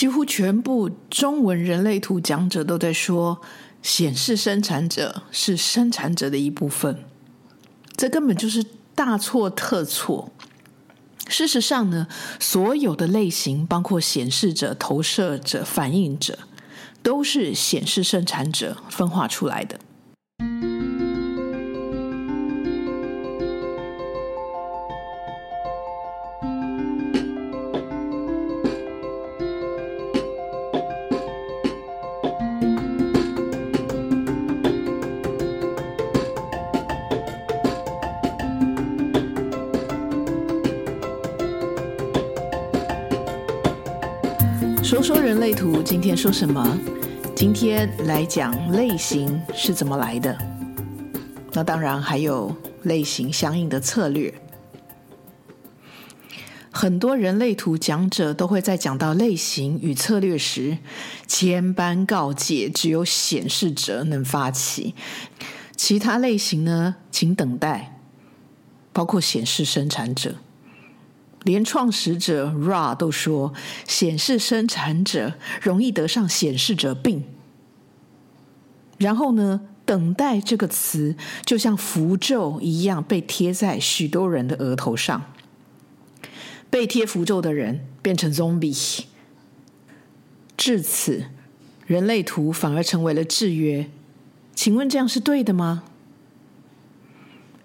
几乎全部中文人类图讲者都在说，显示生产者是生产者的一部分，这根本就是大错特错。事实上呢，所有的类型，包括显示者、投射者、反应者，都是显示生产者分化出来的。说说人类图，今天说什么？今天来讲类型是怎么来的。那当然还有类型相应的策略。很多人类图讲者都会在讲到类型与策略时，千般告诫，只有显示者能发起，其他类型呢，请等待，包括显示生产者。连创始者 Ra 都说，显示生产者容易得上显示者病。然后呢，等待这个词就像符咒一样被贴在许多人的额头上，被贴符咒的人变成 zombie。至此，人类图反而成为了制约。请问这样是对的吗？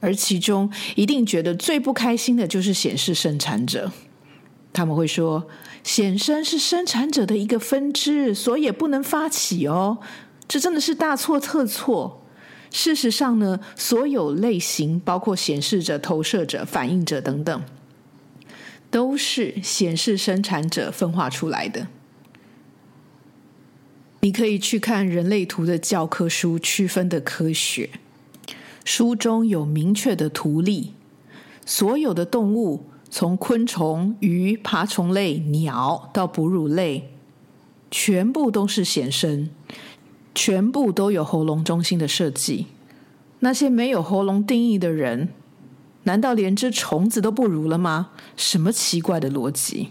而其中一定觉得最不开心的就是显示生产者，他们会说显生是生产者的一个分支，所以不能发起哦。这真的是大错特错。事实上呢，所有类型，包括显示者、投射者、反映者等等，都是显示生产者分化出来的。你可以去看人类图的教科书，区分的科学。书中有明确的图例，所有的动物，从昆虫、鱼、爬虫类、鸟到哺乳类，全部都是显生，全部都有喉咙中心的设计。那些没有喉咙定义的人，难道连只虫子都不如了吗？什么奇怪的逻辑？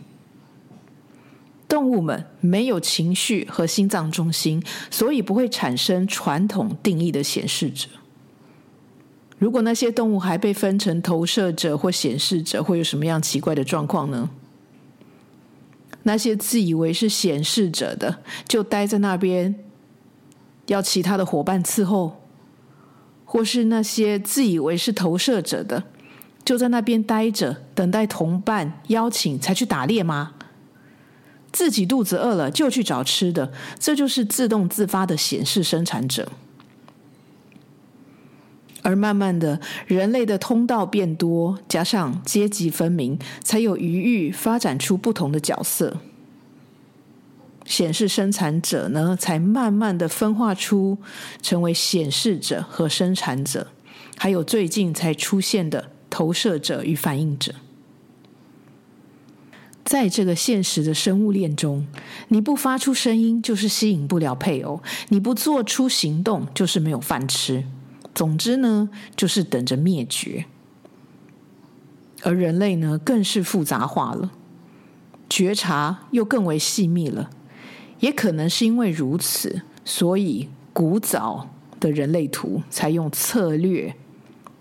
动物们没有情绪和心脏中心，所以不会产生传统定义的显示者。如果那些动物还被分成投射者或显示者，会有什么样奇怪的状况呢？那些自以为是显示者的，就待在那边，要其他的伙伴伺候；或是那些自以为是投射者的，就在那边待着，等待同伴邀请才去打猎吗？自己肚子饿了就去找吃的，这就是自动自发的显示生产者。而慢慢的，人类的通道变多，加上阶级分明，才有余裕发展出不同的角色。显示生产者呢，才慢慢的分化出成为显示者和生产者，还有最近才出现的投射者与反映者。在这个现实的生物链中，你不发出声音，就是吸引不了配偶；你不做出行动，就是没有饭吃。总之呢，就是等着灭绝。而人类呢，更是复杂化了，觉察又更为细密了。也可能是因为如此，所以古早的人类图才用策略，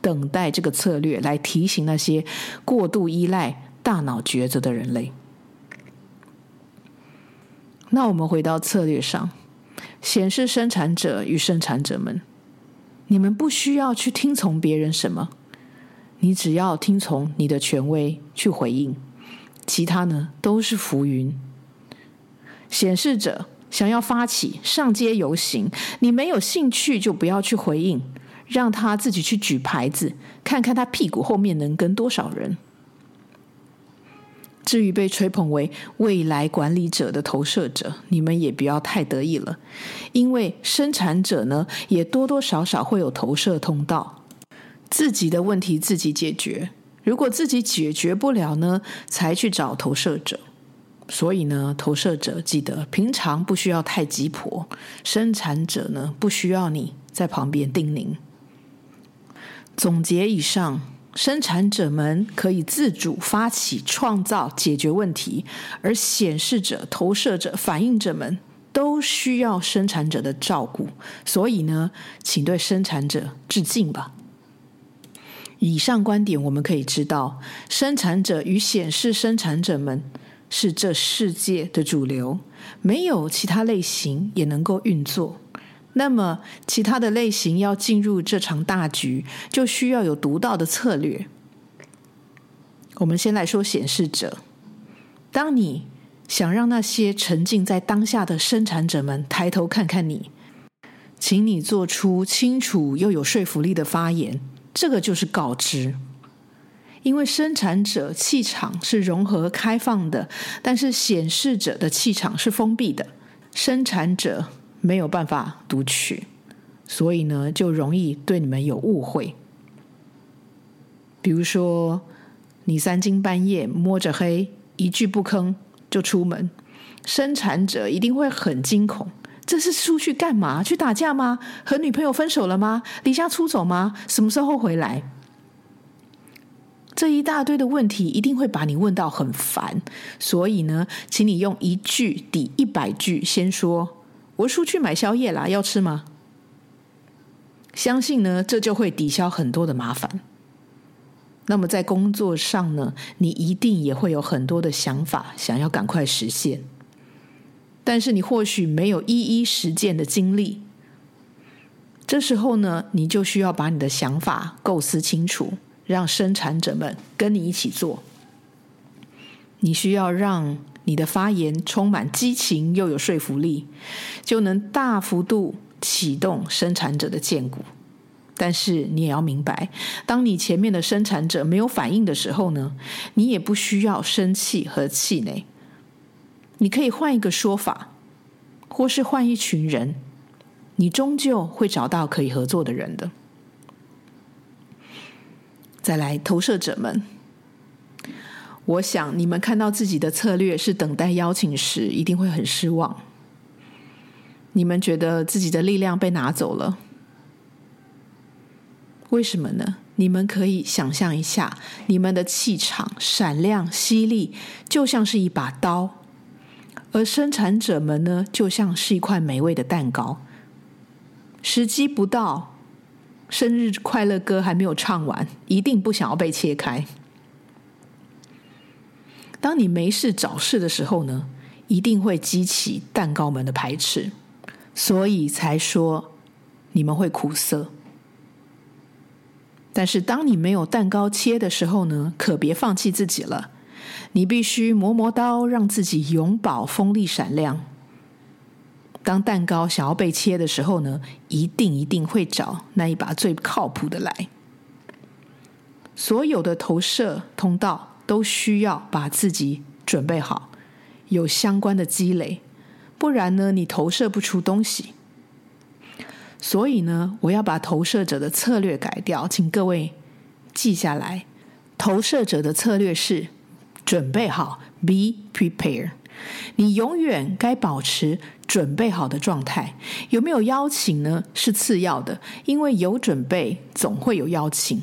等待这个策略来提醒那些过度依赖大脑抉择的人类。那我们回到策略上，显示生产者与生产者们。你们不需要去听从别人什么，你只要听从你的权威去回应，其他呢都是浮云。显示者想要发起上街游行，你没有兴趣就不要去回应，让他自己去举牌子，看看他屁股后面能跟多少人。至于被吹捧为未来管理者的投射者，你们也不要太得意了，因为生产者呢，也多多少少会有投射通道，自己的问题自己解决。如果自己解决不了呢，才去找投射者。所以呢，投射者记得平常不需要太急迫，生产者呢，不需要你在旁边叮咛。总结以上，生产者们可以自主发起创造、解决问题，而显示者、投射者、反映者们都需要生产者的照顾。所以呢，请对生产者致敬吧。以上观点我们可以知道，生产者与显示生产者们是这世界的主流，没有其他类型也能够运作。那么，其他的类型要进入这场大局，就需要有独到的策略。我们先来说显示者。当你想让那些沉浸在当下的生产者们抬头看看你，请你做出清楚又有说服力的发言。这个就是告知。因为生产者气场是融合开放的，但是显示者的气场是封闭的。生产者。没有办法读取，所以呢，就容易对你们有误会。比如说，你三更半夜摸着黑，一句不吭就出门，生产者一定会很惊恐。这是出去干嘛？去打架吗？和女朋友分手了吗？离家出走吗？什么时候回来？这一大堆的问题一定会把你问到很烦。所以呢，请你用一句抵一百句，先说。我出去买宵夜啦，要吃吗？相信呢，这就会抵消很多的麻烦。那么在工作上呢，你一定也会有很多的想法，想要赶快实现。但是你或许没有一一实践的经历。这时候呢，你就需要把你的想法构思清楚，让生产者们跟你一起做。你需要让。你的发言充满激情又有说服力，就能大幅度启动生产者的荐股。但是你也要明白，当你前面的生产者没有反应的时候呢，你也不需要生气和气馁。你可以换一个说法，或是换一群人，你终究会找到可以合作的人的。再来，投射者们。我想你们看到自己的策略是等待邀请时，一定会很失望。你们觉得自己的力量被拿走了，为什么呢？你们可以想象一下，你们的气场闪亮犀利，就像是一把刀；而生产者们呢，就像是一块美味的蛋糕。时机不到，生日快乐歌还没有唱完，一定不想要被切开。当你没事找事的时候呢，一定会激起蛋糕们的排斥，所以才说你们会苦涩。但是当你没有蛋糕切的时候呢，可别放弃自己了。你必须磨磨刀，让自己永葆锋利闪亮。当蛋糕想要被切的时候呢，一定一定会找那一把最靠谱的来。所有的投射通道。都需要把自己准备好，有相关的积累，不然呢，你投射不出东西。所以呢，我要把投射者的策略改掉，请各位记下来。投射者的策略是准备好，be prepared。你永远该保持准备好的状态。有没有邀请呢？是次要的，因为有准备，总会有邀请。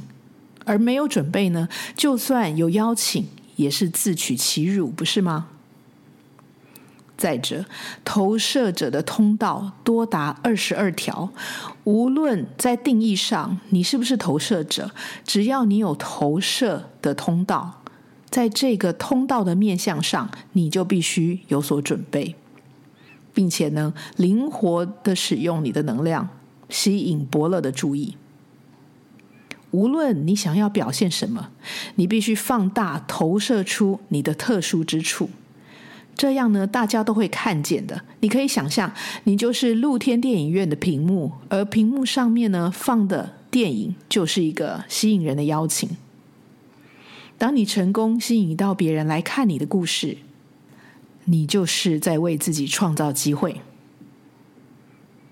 而没有准备呢，就算有邀请，也是自取其辱，不是吗？再者，投射者的通道多达二十二条，无论在定义上你是不是投射者，只要你有投射的通道，在这个通道的面向上，你就必须有所准备，并且呢，灵活的使用你的能量，吸引伯乐的注意。无论你想要表现什么，你必须放大投射出你的特殊之处，这样呢，大家都会看见的。你可以想象，你就是露天电影院的屏幕，而屏幕上面呢，放的电影就是一个吸引人的邀请。当你成功吸引到别人来看你的故事，你就是在为自己创造机会。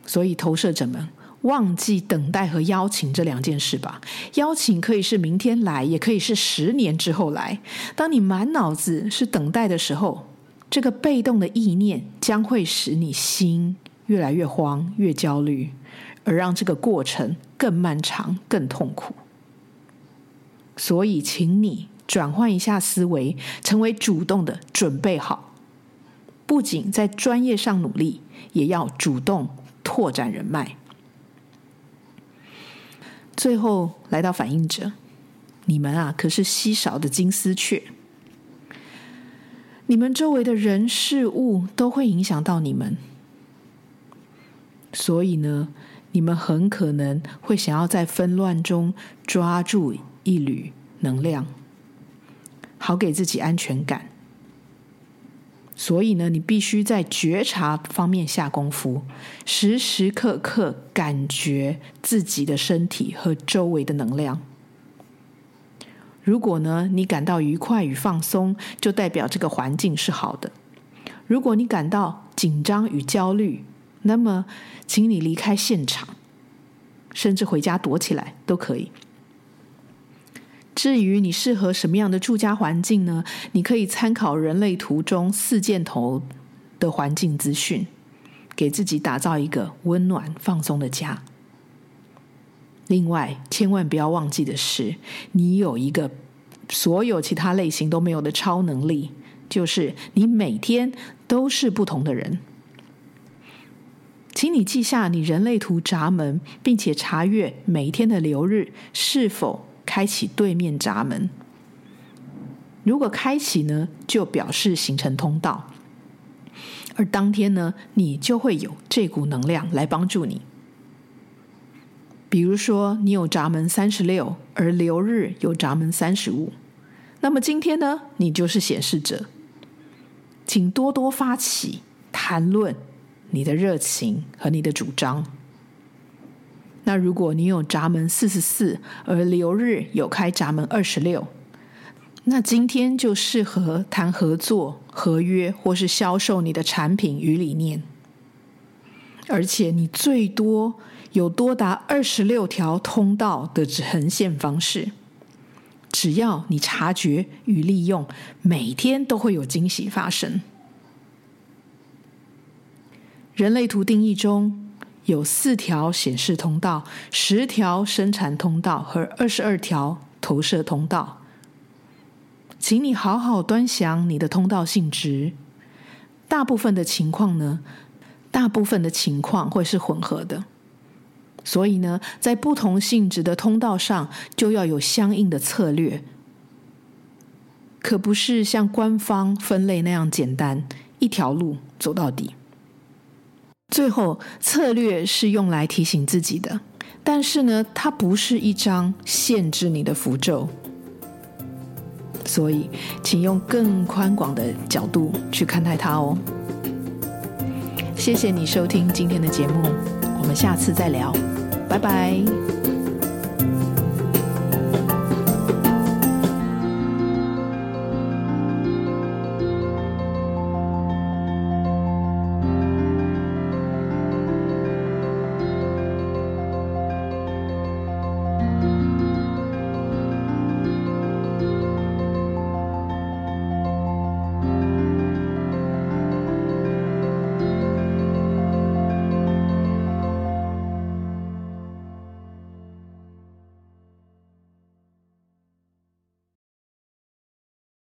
所以，投射者们。忘记等待和邀请这两件事吧。邀请可以是明天来，也可以是十年之后来。当你满脑子是等待的时候，这个被动的意念将会使你心越来越慌、越焦虑，而让这个过程更漫长、更痛苦。所以，请你转换一下思维，成为主动的准备好。不仅在专业上努力，也要主动拓展人脉。最后来到反应者，你们啊，可是稀少的金丝雀。你们周围的人事物都会影响到你们，所以呢，你们很可能会想要在纷乱中抓住一缕能量，好给自己安全感。所以呢，你必须在觉察方面下功夫，时时刻刻感觉自己的身体和周围的能量。如果呢，你感到愉快与放松，就代表这个环境是好的；如果你感到紧张与焦虑，那么请你离开现场，甚至回家躲起来都可以。至于你适合什么样的住家环境呢？你可以参考人类图中四箭头的环境资讯，给自己打造一个温暖放松的家。另外，千万不要忘记的是，你有一个所有其他类型都没有的超能力，就是你每天都是不同的人。请你记下你人类图闸门，并且查阅每天的流日是否开启对面闸门，如果开启呢，就表示形成通道，而当天呢，你就会有这股能量来帮助你。比如说，你有闸门三十六，而流日有闸门三十五，那么今天呢，你就是显示者，请多多发起谈论你的热情和你的主张。那如果你有闸门四十四，而流日有开闸门二十六，那今天就适合谈合作、合约或是销售你的产品与理念。而且你最多有多达二十六条通道的呈现方式，只要你察觉与利用，每天都会有惊喜发生。人类图定义中，有四条显示通道，十条生产通道和二十二条投射通道，请你好好端详你的通道性质。大部分的情况呢，大部分的情况会是混合的，所以呢，在不同性质的通道上，就要有相应的策略，可不是像官方分类那样简单，一条路走到底。最后，策略是用来提醒自己的，但是呢，它不是一张限制你的符咒，所以请用更宽广的角度去看待它哦。谢谢你收听今天的节目，我们下次再聊，拜拜。